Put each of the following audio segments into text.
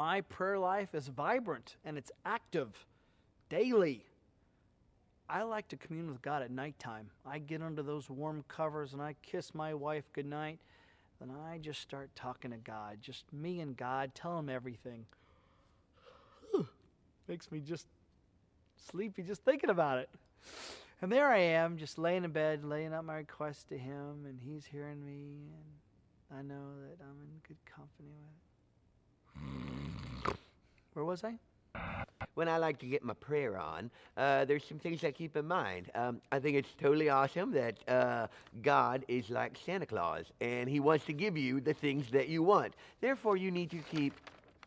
my prayer life is vibrant and it's active daily. I like to commune with God at nighttime. I get under those warm covers and I kiss my wife goodnight. Then I just start talking to God, just me and God, tell him everything. Makes me just sleepy just thinking about it. And there I am, just laying in bed, laying out my request to him, and he's hearing me, and I know that I'm in good company with it. Where was I? when I like to get my prayer on, uh, there's some things I keep in mind. Um, I think it's totally awesome that uh, God is like Santa Claus, and He wants to give you the things that you want. Therefore, you need to keep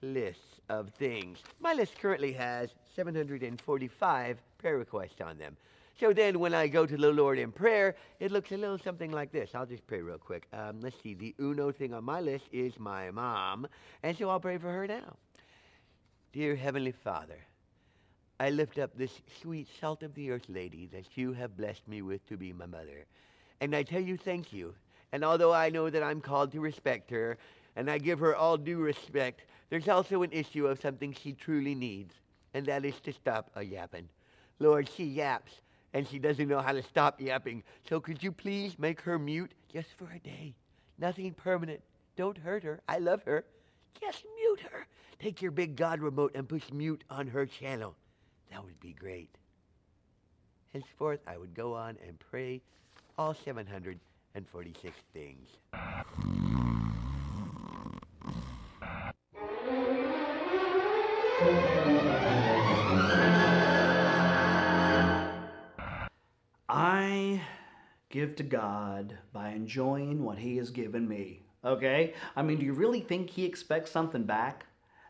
lists of things. My list currently has 745 prayer requests on them. So then, when I go to the Lord in prayer, it looks a little something like this. I'll just pray real quick. Um, let's see. The uno thing on my list is my mom, and so I'll pray for her now. Dear Heavenly Father, I lift up this sweet salt of the earth lady that you have blessed me with to be my mother. And I tell you thank you. And although I know that I'm called to respect her, and I give her all due respect, there's also an issue of something she truly needs, and that is to stop a yapping. Lord, she yaps, and she doesn't know how to stop yapping. So could you please make her mute just for a day? Nothing permanent. Don't hurt her. I love her. Just mute her. Take your big God remote and push mute on her channel. That would be great. Henceforth, I would go on and pray all 746 things. give to God by enjoying what He has given me. Okay? I mean, do you really think He expects something back?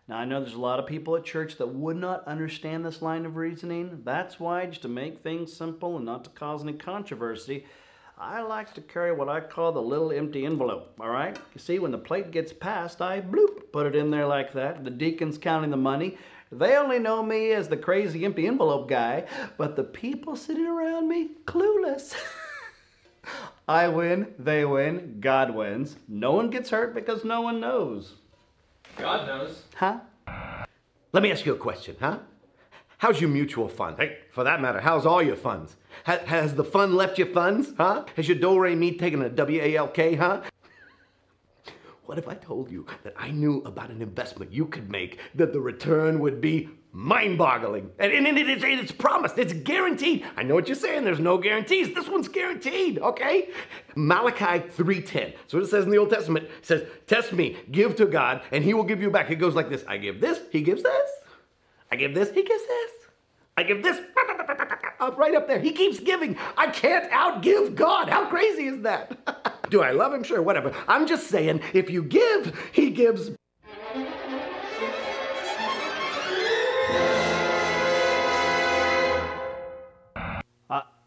Now, I know there's a lot of people at church that would not understand this line of reasoning. That's why, just to make things simple and not to cause any controversy, I like to carry what I call the little empty envelope, all right? You see, when the plate gets passed, I bloop, put it in there like that. The deacon's counting the money. They only know me as the crazy empty envelope guy, but the people sitting around me, clueless. I win, they win, God wins. No one gets hurt because no one knows. God knows. Huh? Let me ask you a question, huh? How's your mutual fund? Hey, for that matter, how's all your funds? Ha- has the fund left your funds, huh? Has your do re mi taken a W A L K, huh? What if I told you that I knew about an investment you could make that the return would be mind boggling? And, and, and it's, it's promised, it's guaranteed. I know what you're saying, there's no guarantees. This one's guaranteed, okay? Malachi 3.10. So it says in the Old Testament. It says, test me, give to God, and he will give you back. It goes like this. I give this, he gives this. I give this, he gives this. I give this, right up there. He keeps giving. I can't outgive God. How crazy is that? Do I love him? Sure, whatever. I'm just saying, if you give, he gives.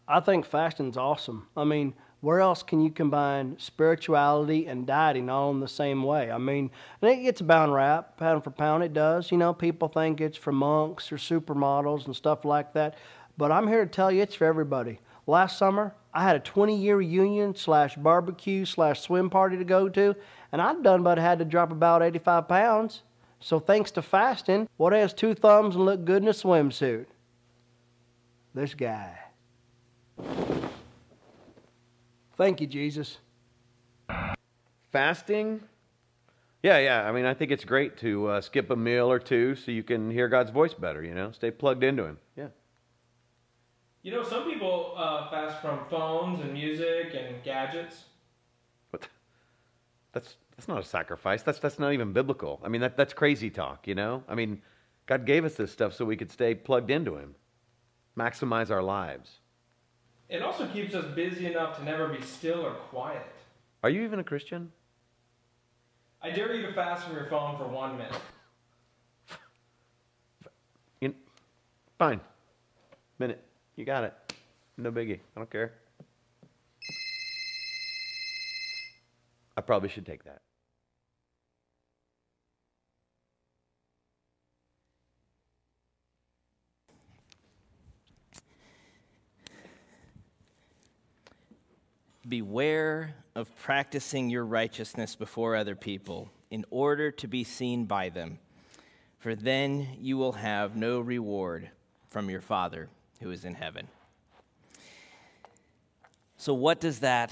I, think fasting's awesome. I mean, where else can you combine spirituality and dieting all in the same way? I mean, and it gets bound rap, pound for pound, it does. You know, people think it's for monks or supermodels and stuff like that. But I'm here to tell you it's for everybody. Last summer, I had a 20 year reunion slash barbecue slash swim party to go to, and I'd done but had to drop about 85 pounds. So thanks to fasting, what has two thumbs and look good in a swimsuit? This guy. Thank you, Jesus. Fasting? Yeah, yeah. I mean, I think it's great to uh, skip a meal or two so you can hear God's voice better, you know? Stay plugged into Him. Yeah. You know, some people uh, fast from phones and music and gadgets. But that's, that's not a sacrifice. That's, that's not even biblical. I mean, that, that's crazy talk, you know? I mean, God gave us this stuff so we could stay plugged into Him, maximize our lives. It also keeps us busy enough to never be still or quiet. Are you even a Christian? I dare you to fast from your phone for one minute. You, fine. Minute. You got it. No biggie. I don't care. I probably should take that. Beware of practicing your righteousness before other people in order to be seen by them. for then you will have no reward from your Father who is in heaven. So, what does that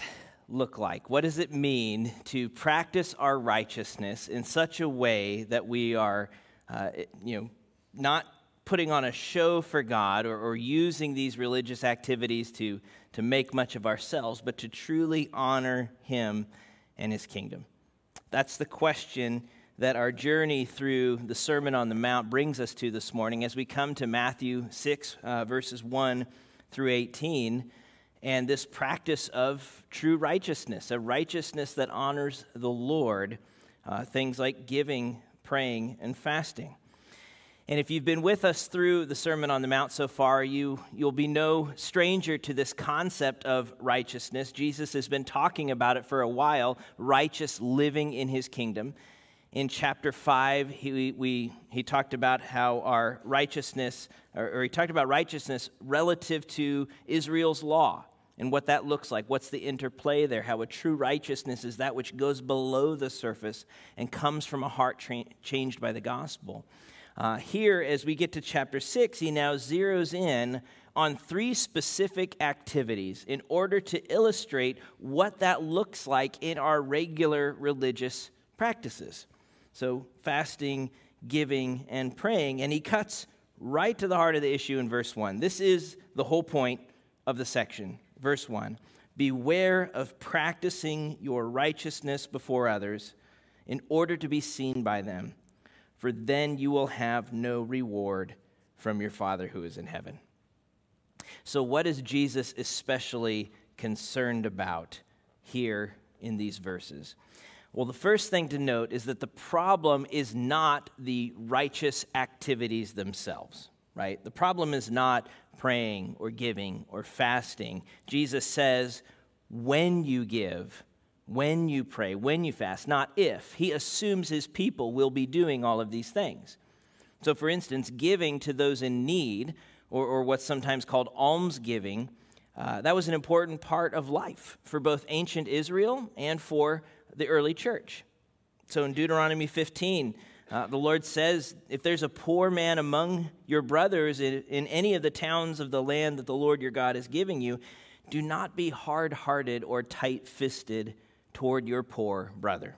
look like? What does it mean to practice our righteousness in such a way that we are, uh, you know, not putting on a show for God or, or using these religious activities to, to make much of ourselves, but to truly honor Him and His kingdom? That's the question that our journey through the Sermon on the Mount brings us to this morning as we come to Matthew 6, uh, verses 1 through 18 and this practice of true righteousness, a righteousness that honors the Lord, uh, things like giving, praying, and fasting. And if you've been with us through the Sermon on the Mount so far, you, you'll be no stranger to this concept of righteousness. Jesus has been talking about it for a while righteous living in his kingdom. In chapter 5, he, we, he talked about how our righteousness, or, or he talked about righteousness relative to Israel's law and what that looks like. What's the interplay there? How a true righteousness is that which goes below the surface and comes from a heart tra- changed by the gospel. Uh, here, as we get to chapter 6, he now zeroes in on three specific activities in order to illustrate what that looks like in our regular religious practices. So, fasting, giving, and praying. And he cuts right to the heart of the issue in verse 1. This is the whole point of the section. Verse 1 Beware of practicing your righteousness before others in order to be seen by them, for then you will have no reward from your Father who is in heaven. So, what is Jesus especially concerned about here in these verses? Well, the first thing to note is that the problem is not the righteous activities themselves, right? The problem is not praying or giving or fasting. Jesus says, when you give, when you pray, when you fast, not if. He assumes his people will be doing all of these things. So, for instance, giving to those in need, or, or what's sometimes called almsgiving, uh, that was an important part of life for both ancient Israel and for the early church. So in Deuteronomy 15, uh, the Lord says, If there's a poor man among your brothers in, in any of the towns of the land that the Lord your God is giving you, do not be hard hearted or tight fisted toward your poor brother.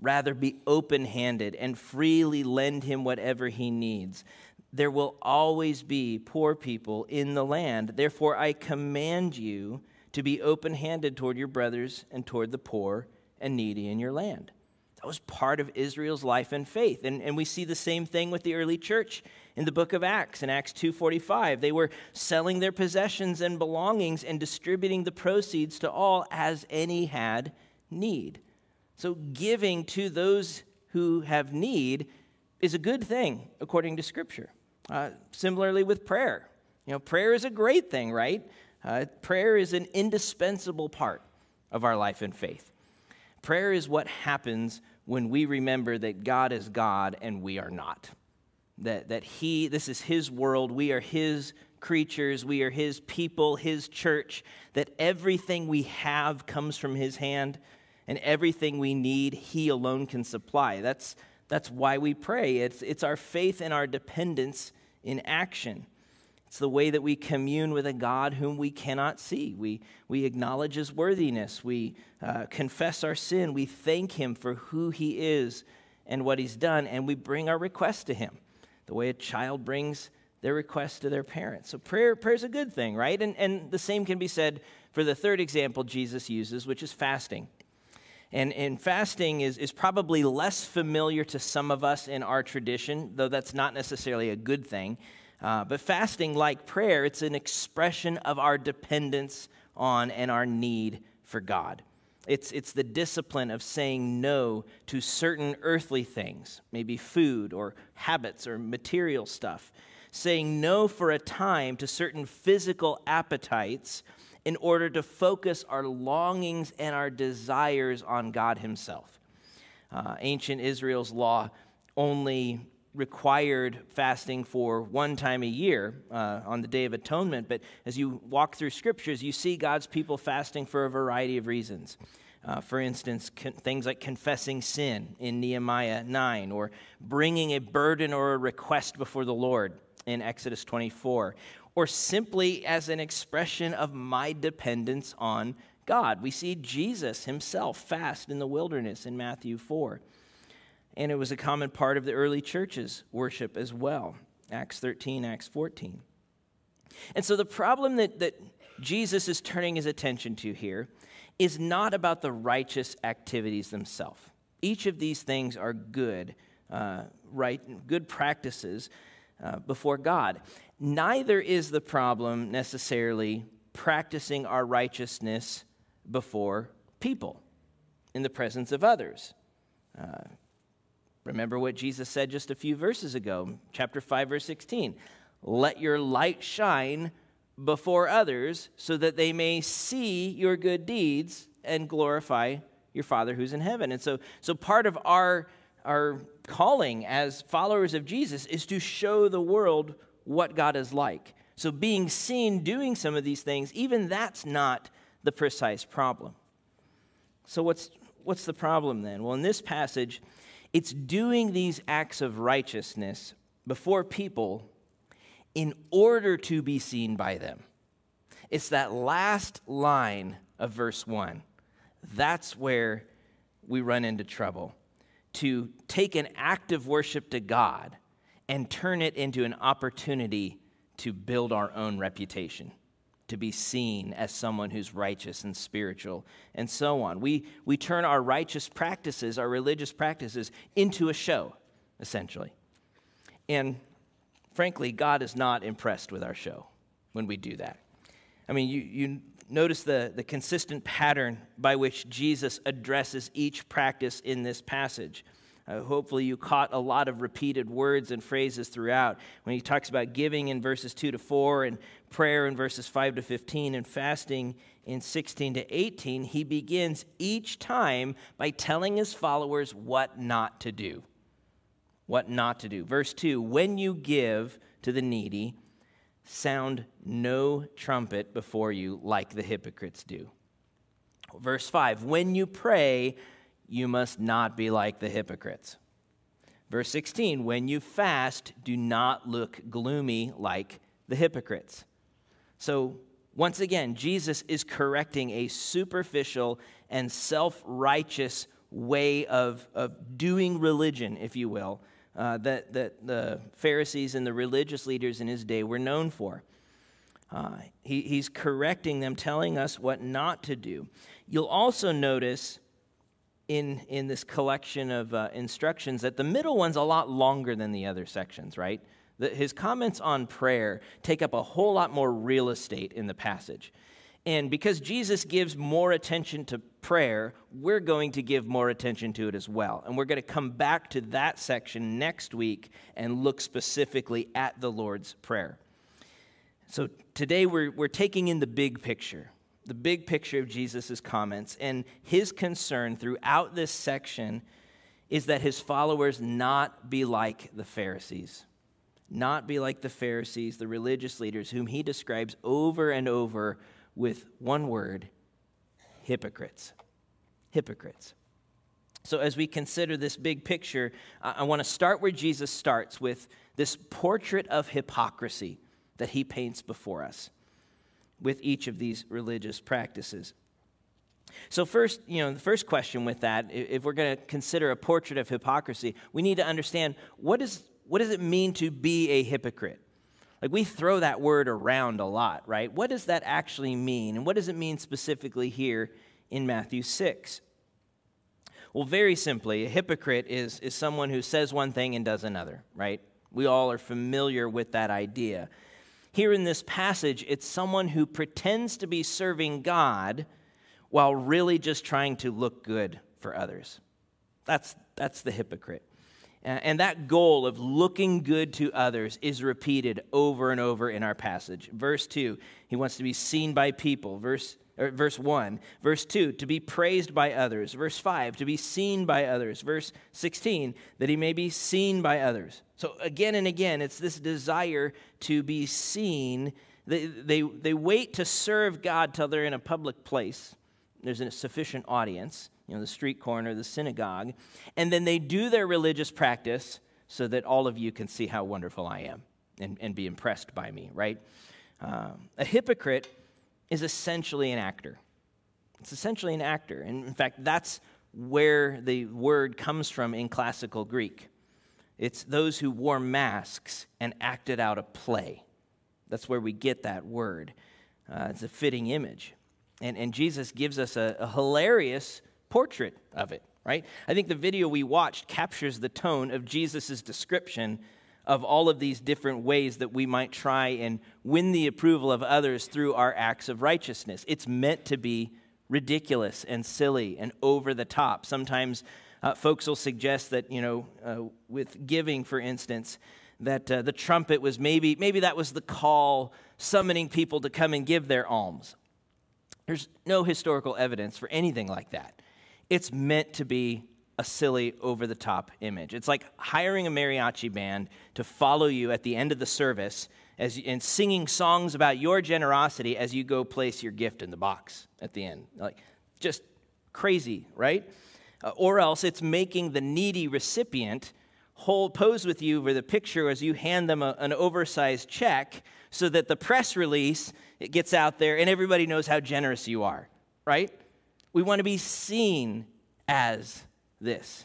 Rather, be open handed and freely lend him whatever he needs. There will always be poor people in the land. Therefore, I command you to be open handed toward your brothers and toward the poor and needy in your land. That was part of Israel's life and faith. And, and we see the same thing with the early church in the book of Acts, in Acts 2.45. They were selling their possessions and belongings and distributing the proceeds to all as any had need. So giving to those who have need is a good thing according to Scripture. Uh, similarly with prayer. You know, prayer is a great thing, right? Uh, prayer is an indispensable part of our life and faith. Prayer is what happens when we remember that God is God and we are not. That, that He, this is His world, we are His creatures, we are His people, His church, that everything we have comes from His hand and everything we need, He alone can supply. That's, that's why we pray. It's, it's our faith and our dependence in action. It's the way that we commune with a God whom we cannot see. We, we acknowledge his worthiness. We uh, confess our sin. We thank him for who he is and what he's done, and we bring our request to him, the way a child brings their request to their parents. So prayer is a good thing, right? And, and the same can be said for the third example Jesus uses, which is fasting. And, and fasting is, is probably less familiar to some of us in our tradition, though that's not necessarily a good thing. Uh, but fasting, like prayer, it's an expression of our dependence on and our need for God. It's, it's the discipline of saying no to certain earthly things, maybe food or habits or material stuff. Saying no for a time to certain physical appetites in order to focus our longings and our desires on God Himself. Uh, ancient Israel's law only required fasting for one time a year uh, on the Day of Atonement, but as you walk through scriptures, you see God's people fasting for a variety of reasons. Uh, for instance, con- things like confessing sin in Nehemiah 9, or bringing a burden or a request before the Lord in Exodus 24, or simply as an expression of my dependence on God. We see Jesus himself fast in the wilderness in Matthew 4. And it was a common part of the early church's worship as well. Acts 13, Acts 14. And so the problem that, that Jesus is turning his attention to here is not about the righteous activities themselves. Each of these things are good, uh, right, good practices uh, before God. Neither is the problem necessarily practicing our righteousness before people in the presence of others. Uh, remember what Jesus said just a few verses ago, chapter 5, verse 16. Let your light shine before others so that they may see your good deeds and glorify your Father who's in heaven. And so, so part of our, our calling as followers of Jesus is to show the world what God is like. So being seen doing some of these things, even that's not the precise problem. So what's, what's the problem then? Well, in this passage, it's doing these acts of righteousness before people in order to be seen by them. It's that last line of verse 1. That's where we run into trouble. To take an act of worship to God and turn it into an opportunity to build our own reputation, to be seen as someone who's righteous and spiritual, and so on. We, we turn our righteous practices, our religious practices, into a show, essentially. And frankly, God is not impressed with our show when we do that. I mean, you, you notice the, the consistent pattern by which Jesus addresses each practice in this passage. Uh, hopefully, you caught a lot of repeated words and phrases throughout. When he talks about giving in verses 2 to 4, and prayer in verses 5 to 15, and fasting in 16 to 18, he begins each time by telling his followers what not to do what not to do. Verse 2 When you give to the needy, sound no trumpet before you like the hypocrites do. Verse 5 When you pray, you must not be like the hypocrites. Verse 16 When you fast, do not look gloomy like the hypocrites. So, once again, Jesus is correcting a superficial and self righteous way of, of doing religion, if you will, uh, that, that the Pharisees and the religious leaders in his day were known for. Uh, he, he's correcting them, telling us what not to do. You'll also notice in, in this collection of uh, instructions that the middle one's a lot longer than the other sections, right? The, his comments on prayer take up a whole lot more real estate in the passage. And because Jesus gives more attention to prayer, we're going to give more attention to it as well. And we're going to come back to that section next week and look specifically at the Lord's Prayer. So today we're, we're taking in the big picture, the big picture of Jesus' comments. And his concern throughout this section is that his followers not be like the Pharisees. Not be like the Pharisees, the religious leaders, whom he describes over and over with one word hypocrites. Hypocrites. So, as we consider this big picture, I, want to start where Jesus starts with this portrait of hypocrisy that he paints before us with each of these religious practices. So, first, you know, the first question with that, if we're going to consider a portrait of hypocrisy, we need to understand what, is, what does it mean to be a hypocrite? Like we throw that word around a lot, right? What does that actually mean? And what does it mean specifically here in Matthew 6? Well, very simply, a hypocrite is, is someone who says one thing and does another, right? We all are familiar with that idea. Here in this passage, it's someone who pretends to be serving God while really just trying to look good for others. That's, that's the hypocrite. And that goal of looking good to others is repeated over and over in our passage. Verse 2, he wants to be seen by people. Verse, verse 1. Verse 2, to be praised by others. Verse 5, to be seen by others. Verse 16, that he may be seen by others. So again and again, it's this desire to be seen. They, they, they wait to serve God till they're in a public place there's a sufficient audience, you know, the street corner, the synagogue, and then they do their religious practice so that all of you can see how wonderful I am and, and be impressed by me, right? Um, a hypocrite is essentially an actor. It's essentially an actor. And in fact, that's where the word comes from in classical Greek. It's those who wore masks and acted out a play. That's where we get that word. Uh, it's a fitting image. And, and Jesus gives us a, a hilarious portrait of it, right? I think the video we watched captures the tone of Jesus' description of all of these different ways that we might try and win the approval of others through our acts of righteousness. It's meant to be ridiculous and silly and over the top. Sometimes uh, folks will suggest that, you know, uh, with giving, for instance, that uh, the trumpet was maybe, maybe that was the call summoning people to come and give their alms. There's no historical evidence for anything like that. It's meant to be a silly, over the top image. It's like hiring a mariachi band to follow you at the end of the service as, and singing songs about your generosity as you go place your gift in the box at the end. Like, just crazy, right? Uh, or else it's making the needy recipient hold pose with you for the picture as you hand them a, an oversized check so that the press release it gets out there and everybody knows how generous you are, right? We want to be seen as this.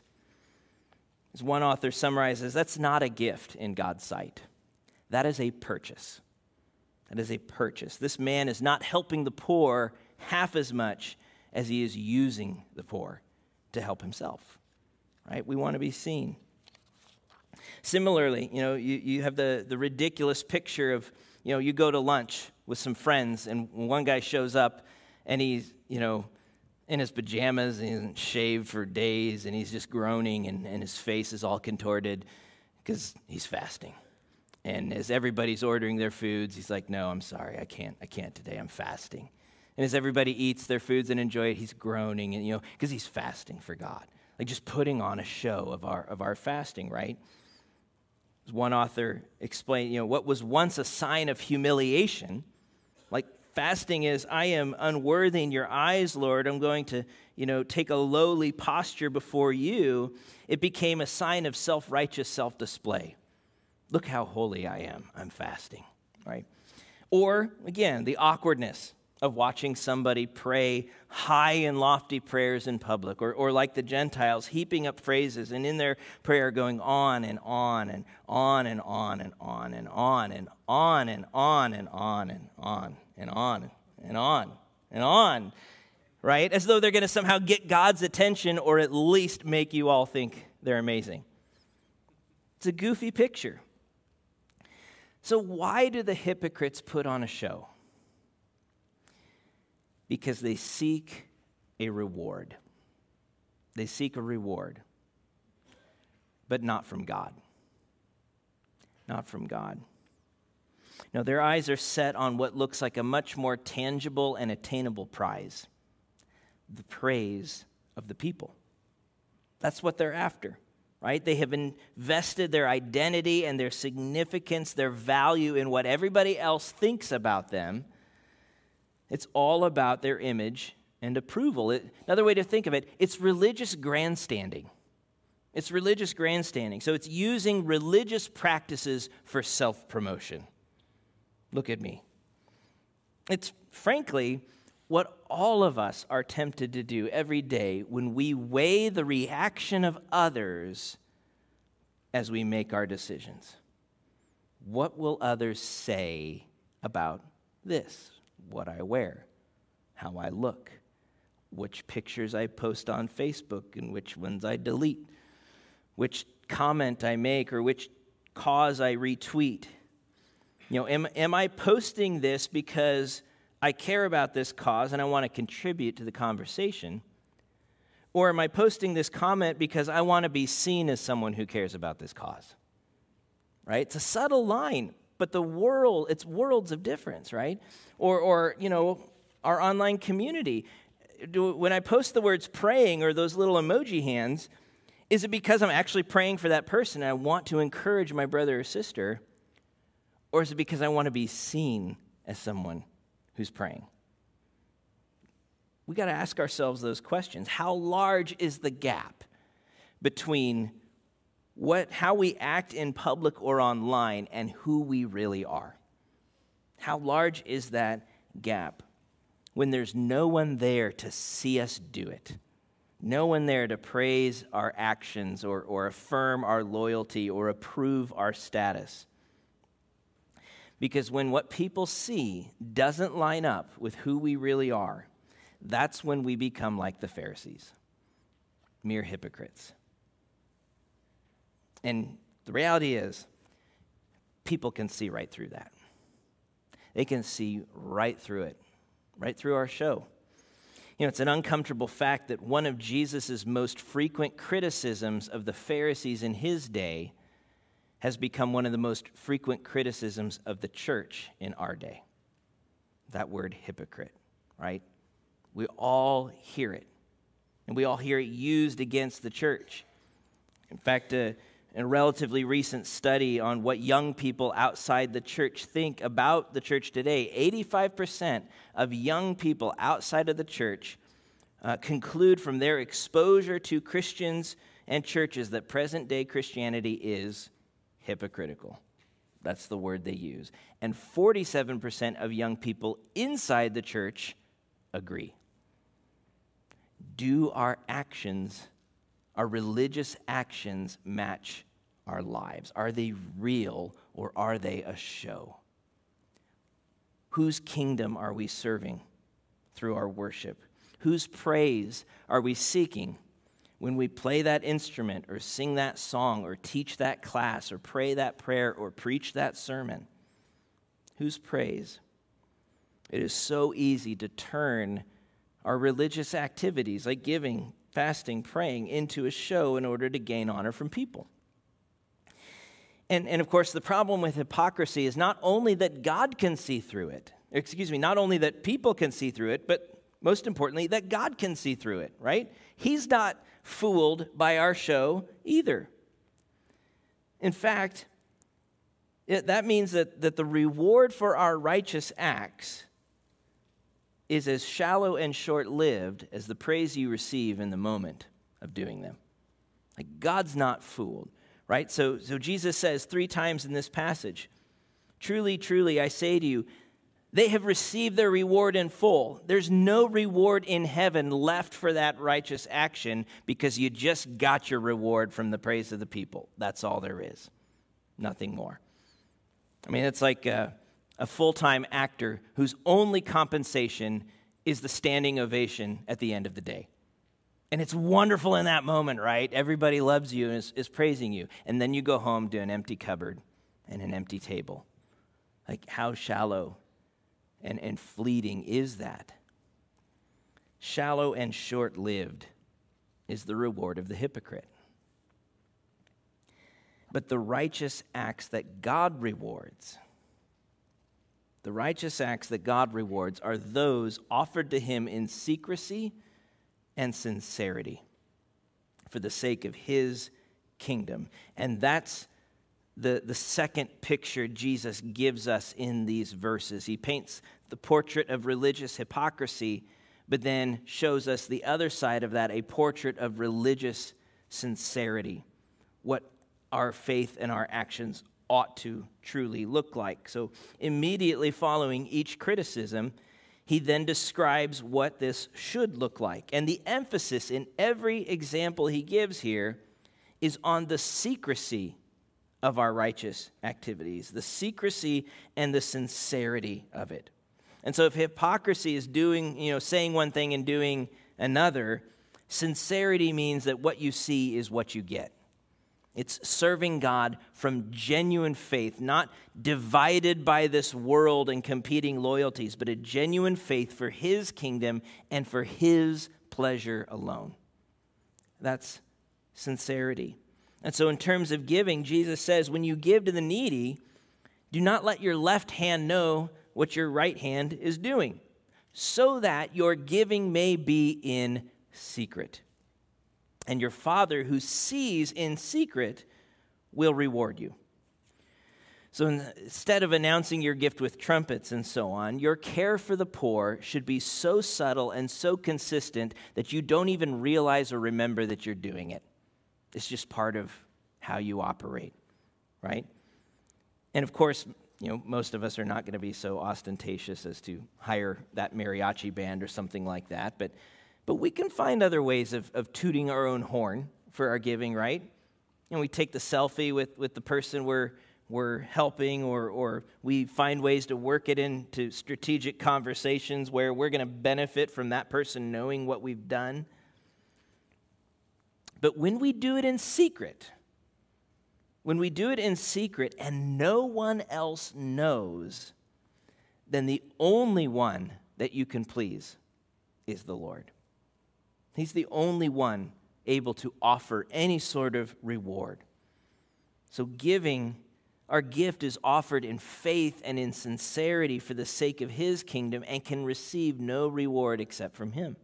As one author summarizes, that's not a gift in God's sight. That is a purchase. That is a purchase. This man is not helping the poor half as much as he is using the poor to help himself. Right? We want to be seen. Similarly, you know, you, you have the, the ridiculous picture of, you know, you go to lunch with some friends and one guy shows up and he's, you know, in his pajamas and he hasn't shaved for days and he's just groaning and, and his face is all contorted because he's fasting. And as everybody's ordering their foods, he's like, No, I'm sorry, I can't, I can't today, I'm fasting. And as everybody eats their foods and enjoy it, he's groaning, and you know, because he's fasting for God. Like just putting on a show of our of our fasting, right? As one author explained, you know, what was once a sign of humiliation, fasting is, I am unworthy in your eyes, Lord. I'm going to, you know, take a lowly posture before you. It became a sign of self-righteous self-display. Look how holy I am. I'm fasting, right? Or, again, the awkwardness of watching somebody pray high and lofty prayers in public, or, or like the Gentiles, heaping up phrases and in their prayer going on and on and on and on and on and on and on and on and on and on and on and on and on, and on, right? As though they're going to somehow get God's attention or at least make you all think they're amazing. It's a goofy picture. So, why do the hypocrites put on a show? Because they seek a reward. They seek a reward, but not from God. Not from God. Now, their eyes are set on what looks like a much more tangible and attainable prize the praise of the people. That's what they're after right? They have invested their identity and their significance, their value in what everybody else thinks about them. It's all about their image and approval. It, another way to think of it, it's religious grandstanding. It's religious grandstanding. So it's using religious practices for self promotion. Look at me. It's frankly what all of us are tempted to do every day when we weigh the reaction of others as we make our decisions. What will others say about this? What I wear, how I look, which pictures I post on Facebook and which ones I delete, which comment I make or which cause I retweet. You know, am, am I posting this because I care about this cause and I want to contribute to the conversation? Or am I posting this comment because I want to be seen as someone who cares about this cause? Right? It's a subtle line, but the world, it's worlds of difference, right? Or, or you know, our online community. Do, when I post the words praying or those little emoji hands, is it because I'm actually praying for that person and I want to encourage my brother or sister? Or is it because I want to be seen as someone who's praying. we got to ask ourselves those questions. How large is the gap between what, how we act in public or online and who we really are? How large is that gap when there's no one there to see us do it? No one there to praise our actions or, or affirm our loyalty or approve our status. Because when what people see doesn't line up with who we really are, that's when we become like the Pharisees, mere hypocrites. And the reality is, people can see right through that. They can see right through it, right through our show. You know, it's an uncomfortable fact that one of Jesus' most frequent criticisms of the Pharisees in his day has become one of the most frequent criticisms of the church in our day. That word hypocrite, right? We all hear it, and we all hear it used against the church. In fact, uh, a relatively recent study on what young people outside the church think about the church today, 85% of young people outside of the church uh, conclude from their exposure to Christians and churches that present day Christianity is hypocritical. That's the word they use. And 47% of young people inside the church agree. Do our actions, our religious actions, match our lives? Are they real or are they a show? Whose kingdom are we serving through our worship? Whose praise are we seeking when we play that instrument or sing that song or teach that class or pray that prayer or preach that sermon? Whose praise? It is so easy to turn our religious activities like giving, fasting, praying into a show in order to gain honor from people. And, and of course, the problem with hypocrisy is not only that God can see through it, excuse me, not only that people can see through it, but most importantly, that God can see through it, right? He's not fooled by our show either. In fact, it, that means that, that the reward for our righteous acts is as shallow and short lived as the praise you receive in the moment of doing them. Like, God's not fooled, right? So, so Jesus says three times in this passage Truly, truly, I say to you, they have received their reward in full. There's no reward in heaven left for that righteous action because you just got your reward from the praise of the people. That's all there is, nothing more. I mean, it's like a, a full time actor whose only compensation is the standing ovation at the end of the day. And it's wonderful in that moment, right? Everybody loves you and is, is praising you. And then you go home to an empty cupboard and an empty table. Like, how shallow and, and fleeting is that? Shallow and short lived is the reward of the hypocrite. But the righteous acts that God rewards, the righteous acts that God rewards are those offered to him in secrecy and sincerity for the sake of his kingdom. And that's the, the second picture Jesus gives us in these verses. He paints the portrait of religious hypocrisy, but then shows us the other side of that a portrait of religious sincerity, what our faith and our actions ought to truly look like. So, immediately following each criticism, he then describes what this should look like. And the emphasis in every example he gives here is on the secrecy of our righteous activities, the secrecy and the sincerity of it. And so if hypocrisy is doing, you know, saying one thing and doing another, sincerity means that what you see is what you get. It's serving God from genuine faith, not divided by this world and competing loyalties, but a genuine faith for His kingdom and for His pleasure alone. That's sincerity. And so, in terms of giving, Jesus says, when you give to the needy, do not let your left hand know what your right hand is doing, so that your giving may be in secret. And your Father who sees in secret will reward you. So instead of announcing your gift with trumpets and so on, your care for the poor should be so subtle and so consistent that you don't even realize or remember that you're doing it. It's just part of how you operate, right? And of course, you know, most of us are not going to be so ostentatious as to hire that mariachi band or something like that, but, but we can find other ways of, of tooting our own horn for our giving, right? And we take the selfie with, with the person we're, we're helping, or, or we find ways to work it into strategic conversations where we're going to benefit from that person knowing what we've done. But when we do it in secret, when we do it in secret and no one else knows, then the only one that you can please is the Lord. He's the only one able to offer any sort of reward. So, giving, our gift is offered in faith and in sincerity for the sake of His kingdom and can receive no reward except from Him.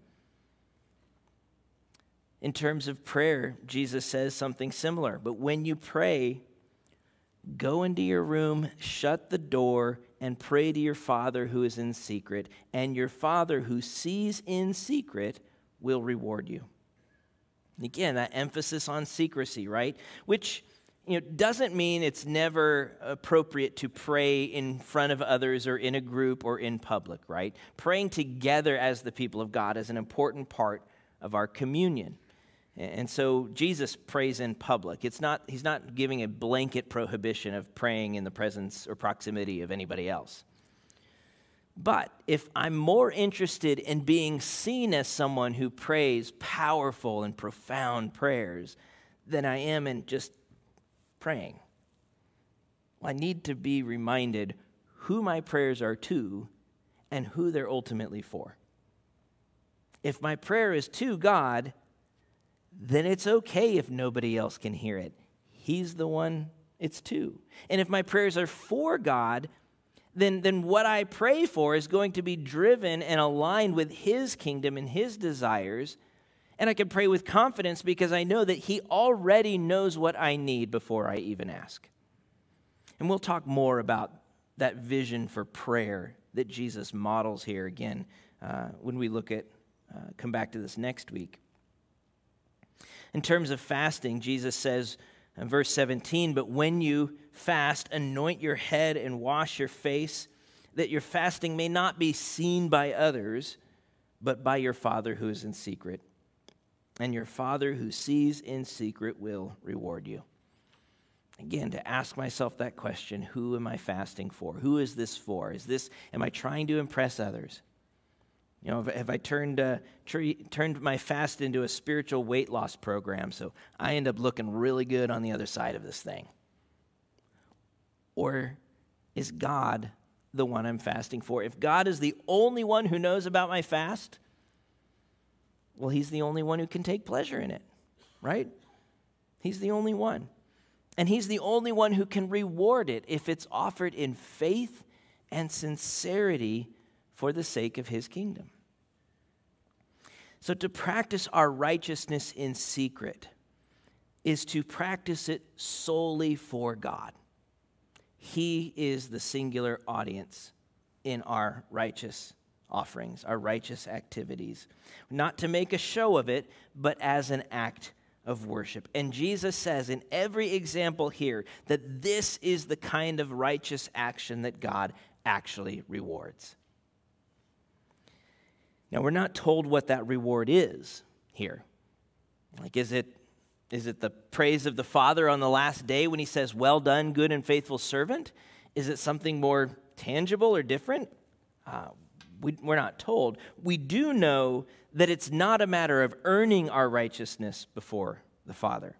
In terms of prayer, Jesus says something similar. But when you pray, go into your room, shut the door, and pray to your Father who is in secret, and your Father who sees in secret will reward you. Again, that emphasis on secrecy, right? Which you know, doesn't mean it's never appropriate to pray in front of others or in a group or in public, right? Praying together as the people of God is an important part of our communion. And so Jesus prays in public. It's not, he's not giving a blanket prohibition of praying in the presence or proximity of anybody else. But if I'm more interested in being seen as someone who prays powerful and profound prayers than I am in just praying, I need to be reminded who my prayers are to and who they're ultimately for. If my prayer is to God, then it's okay if nobody else can hear it. He's the one it's to. And if my prayers are for God, then, then what I pray for is going to be driven and aligned with His kingdom and His desires. And I can pray with confidence because I know that He already knows what I need before I even ask. And we'll talk more about that vision for prayer that Jesus models here again uh, when we look at, uh, come back to this next week. In terms of fasting, Jesus says in verse 17, But when you fast, anoint your head and wash your face, that your fasting may not be seen by others, but by your Father who is in secret. And your Father who sees in secret will reward you. Again, to ask myself that question who am I fasting for? Who is this for? Is this, am I trying to impress others? You know, have, I turned, uh, turned my fast into a spiritual weight loss program so I end up looking really good on the other side of this thing? Or is God the one I'm fasting for? If God is the only one who knows about my fast, well, He's the only one who can take pleasure in it, right? He's the only one. And He's the only one who can reward it if it's offered in faith and sincerity for the sake of His kingdom. So, to practice our righteousness in secret is to practice it solely for God. He is the singular audience in our righteous offerings, our righteous activities. Not to make a show of it, but as an act of worship. And Jesus says in every example here that this is the kind of righteous action that God actually rewards. Now, we're not told what that reward is here. Like, is it, is it the praise of the Father on the last day when he says, Well done, good and faithful servant? Is it something more tangible or different? Uh, we, we're not told. We do know that it's not a matter of earning our righteousness before the Father.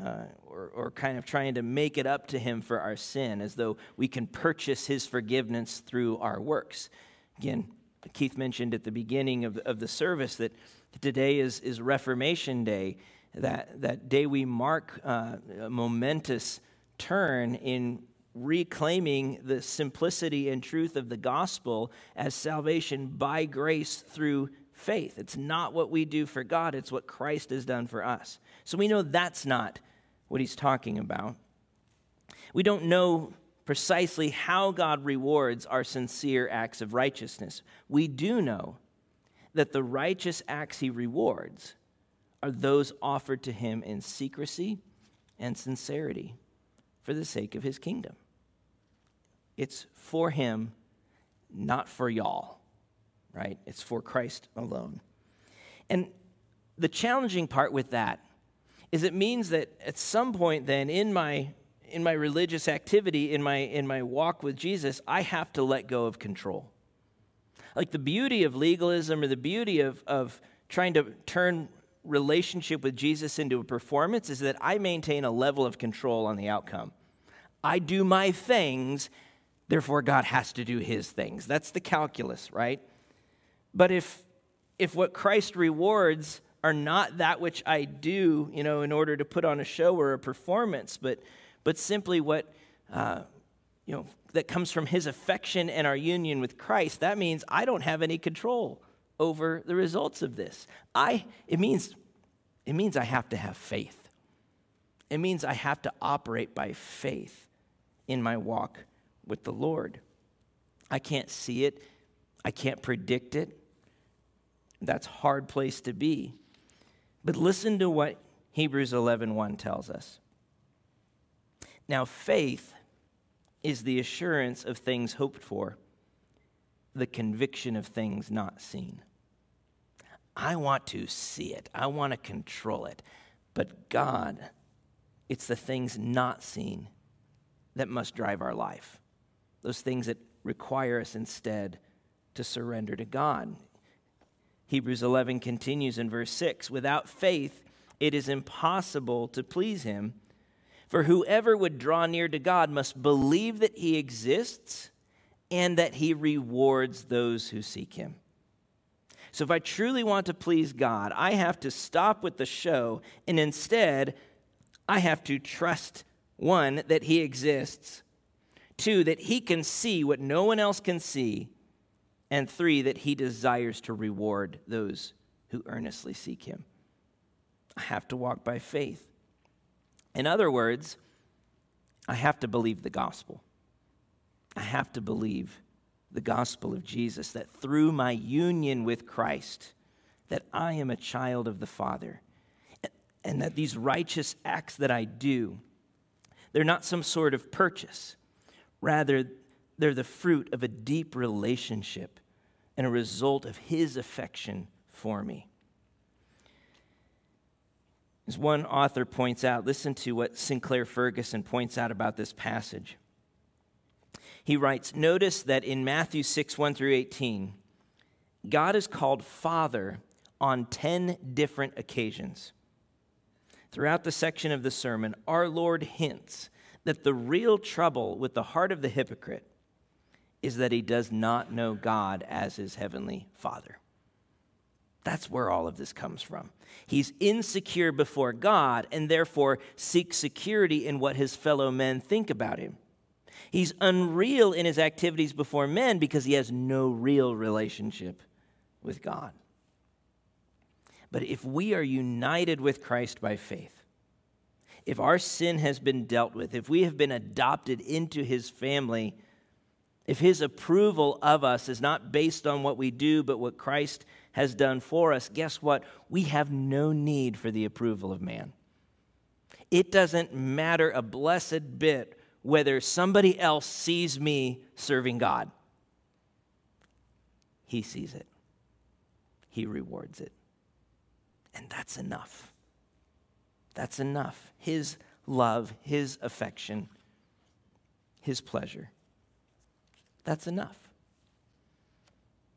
Uh, or, or kind of trying to make it up to him for our sin, as though we can purchase his forgiveness through our works. Again, Keith mentioned at the beginning of, of the service that today is, is Reformation Day, that, that day we mark uh, a momentous turn in reclaiming the simplicity and truth of the gospel as salvation by grace through faith. It's not what we do for God, it's what Christ has done for us. So we know that's not what he's talking about. We don't know precisely how God rewards our sincere acts of righteousness. We do know that the righteous acts he rewards are those offered to him in secrecy and sincerity for the sake of his kingdom. It's for him, not for y'all, right? It's for Christ alone. And the challenging part with that is it means that at some point then in my in my religious activity in my in my walk with Jesus I have to let go of control. Like the beauty of legalism or the beauty of of trying to turn relationship with Jesus into a performance is that I maintain a level of control on the outcome. I do my things, therefore God has to do his things. That's the calculus, right? But if if what Christ rewards are not that which I do, you know, in order to put on a show or a performance, but but simply what uh, you know that comes from His affection and our union with Christ. That means I don't have any control over the results of this. I it means it means I have to have faith. It means I have to operate by faith in my walk with the Lord. I can't see it. I can't predict it. That's hard place to be. But listen to what Hebrews 11:1 tells us. Now faith is the assurance of things hoped for, the conviction of things not seen. I want to see it. I want to control it. But God, it's the things not seen that must drive our life. Those things that require us instead to surrender to God. Hebrews 11 continues in verse 6 Without faith, it is impossible to please him. For whoever would draw near to God must believe that he exists and that he rewards those who seek him. So, if I truly want to please God, I have to stop with the show and instead, I have to trust one, that he exists, two, that he can see what no one else can see, and three, that he desires to reward those who earnestly seek him. I have to walk by faith. In other words, I have to believe the gospel. I have to believe the gospel of Jesus that through my union with Christ that I am a child of the Father and that these righteous acts that I do they're not some sort of purchase. Rather, they're the fruit of a deep relationship and a result of His affection for me. As one author points out, listen to what Sinclair Ferguson points out about this passage. He writes Notice that in Matthew 6 1 through 18, God is called Father on 10 different occasions. Throughout the section of the sermon, our Lord hints that the real trouble with the heart of the hypocrite is that he does not know God as his heavenly Father. That's where all of this comes from. He's insecure before God and therefore seeks security in what his fellow men think about him. He's unreal in his activities before men because he has no real relationship with God. But if we are united with Christ by faith, if our sin has been dealt with, if we have been adopted into his family, if his approval of us is not based on what we do, but what Christ has done for us, guess what? We have no need for the approval of man. It doesn't matter a blessed bit whether somebody else sees me serving God. He sees it, He rewards it. And that's enough. That's enough. His love, His affection, His pleasure. That's enough.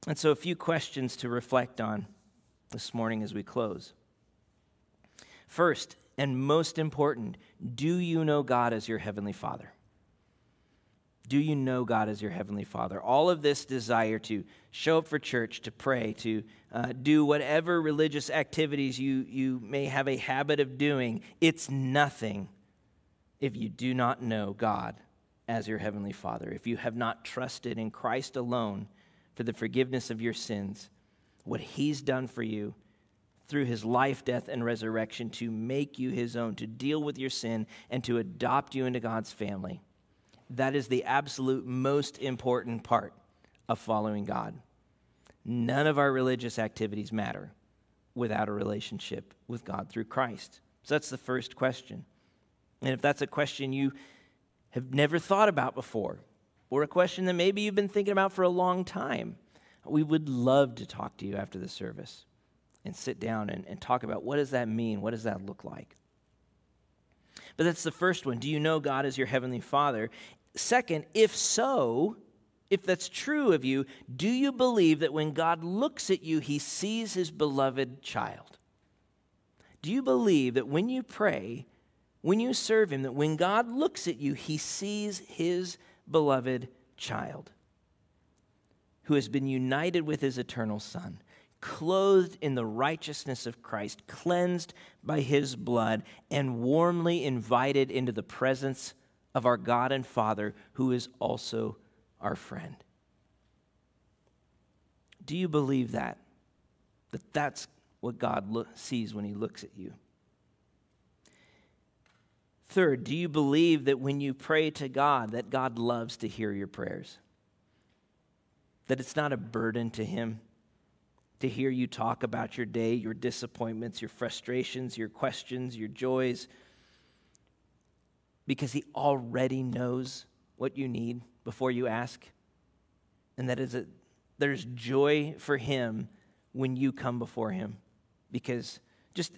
And so, a few questions to reflect on this morning as we close. First, and most important, do you know God as your Heavenly Father? Do you know God as your Heavenly Father? All of this desire to show up for church, to pray, to uh, do whatever religious activities you, you may have a habit of doing, it's nothing if you do not know God as your Heavenly Father. If you have not trusted in Christ alone for the forgiveness of your sins, what He's done for you through His life, death, and resurrection to make you His own, to deal with your sin, and to adopt you into God's family that is the absolute most important part of following God. None of our religious activities matter without a relationship with God through Christ. So that's the first question. And if that's a question you have never thought about before, or a question that maybe you've been thinking about for a long time, we would love to talk to you after the service and sit down and, and talk about what does that mean? What does that look like? But that's the first one. Do you know God as your heavenly Father? Second, if so, if that's true of you, do you believe that when God looks at you, he sees his beloved child? Do you believe that when you pray, when you serve him, that when God looks at you, he sees his beloved child who has been united with his eternal Son? clothed in the righteousness of Christ, cleansed by his blood, and warmly invited into the presence of our God and Father, who is also our friend. Do you believe that? That that's what God look, sees when he looks at you? Third, do you believe that when you pray to God that God loves to hear your prayers? That it's not a burden to him? to hear you talk about your day, your disappointments, your frustrations, your questions, your joys, because He already knows what you need before you ask. And that is a, there's joy for Him when you come before Him. Because just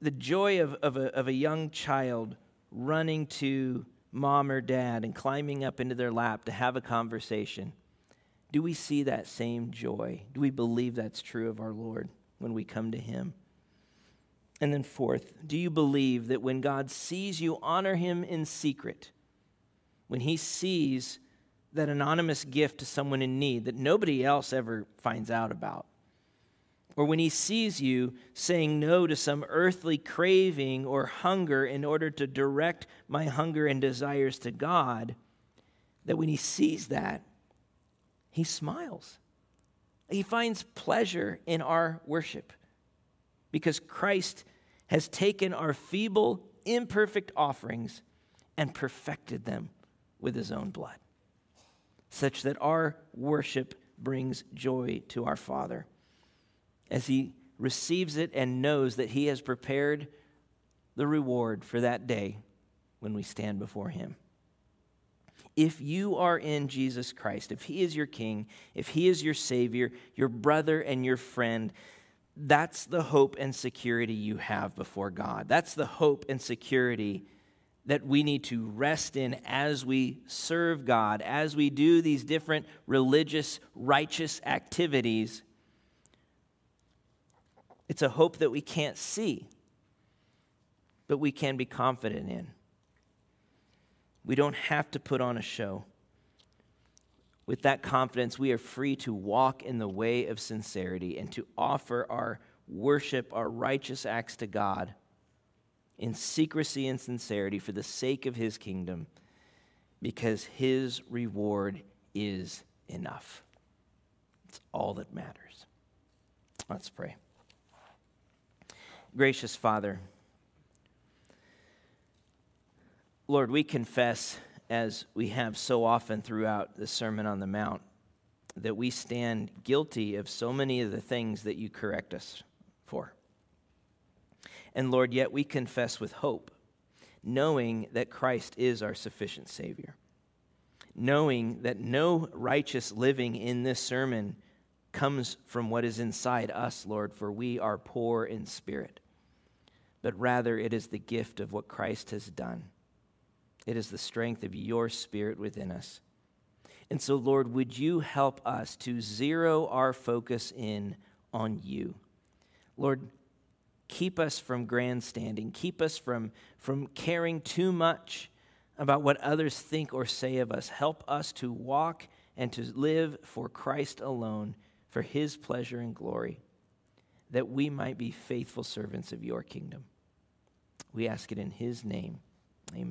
the joy of, of, a, of a young child running to mom or dad and climbing up into their lap to have a conversation do we see that same joy? Do we believe that's true of our Lord when we come to Him? And then, fourth, do you believe that when God sees you, honor Him in secret? When He sees that anonymous gift to someone in need that nobody else ever finds out about? Or when He sees you saying no to some earthly craving or hunger in order to direct my hunger and desires to God, that when He sees that, he smiles. He finds pleasure in our worship because Christ has taken our feeble, imperfect offerings and perfected them with his own blood, such that our worship brings joy to our Father as he receives it and knows that he has prepared the reward for that day when we stand before him if you are in Jesus Christ, if He is your King, if He is your Savior, your brother, and your friend, that's the hope and security you have before God. That's the hope and security that we need to rest in as we serve God, as we do these different religious, righteous activities. It's a hope that we can't see, but we can be confident in. We don't have to put on a show. With that confidence, we are free to walk in the way of sincerity and to offer our worship, our righteous acts to God in secrecy and sincerity for the sake of His kingdom, because His reward is enough. It's all that matters. Let's pray. Gracious Father, Lord, we confess, as we have so often throughout the Sermon on the Mount, that we stand guilty of so many of the things that you correct us for. And Lord, yet we confess with hope, knowing that Christ is our sufficient Savior, knowing that no righteous living in this sermon comes from what is inside us, Lord, for we are poor in spirit, but rather it is the gift of what Christ has done. It is the strength of your spirit within us. And so, Lord, would you help us to zero our focus in on you? Lord, keep us from grandstanding, keep us from, from caring too much about what others think or say of us. Help us to walk and to live for Christ alone, for his pleasure and glory, that we might be faithful servants of your kingdom. We ask it in his name. Amen.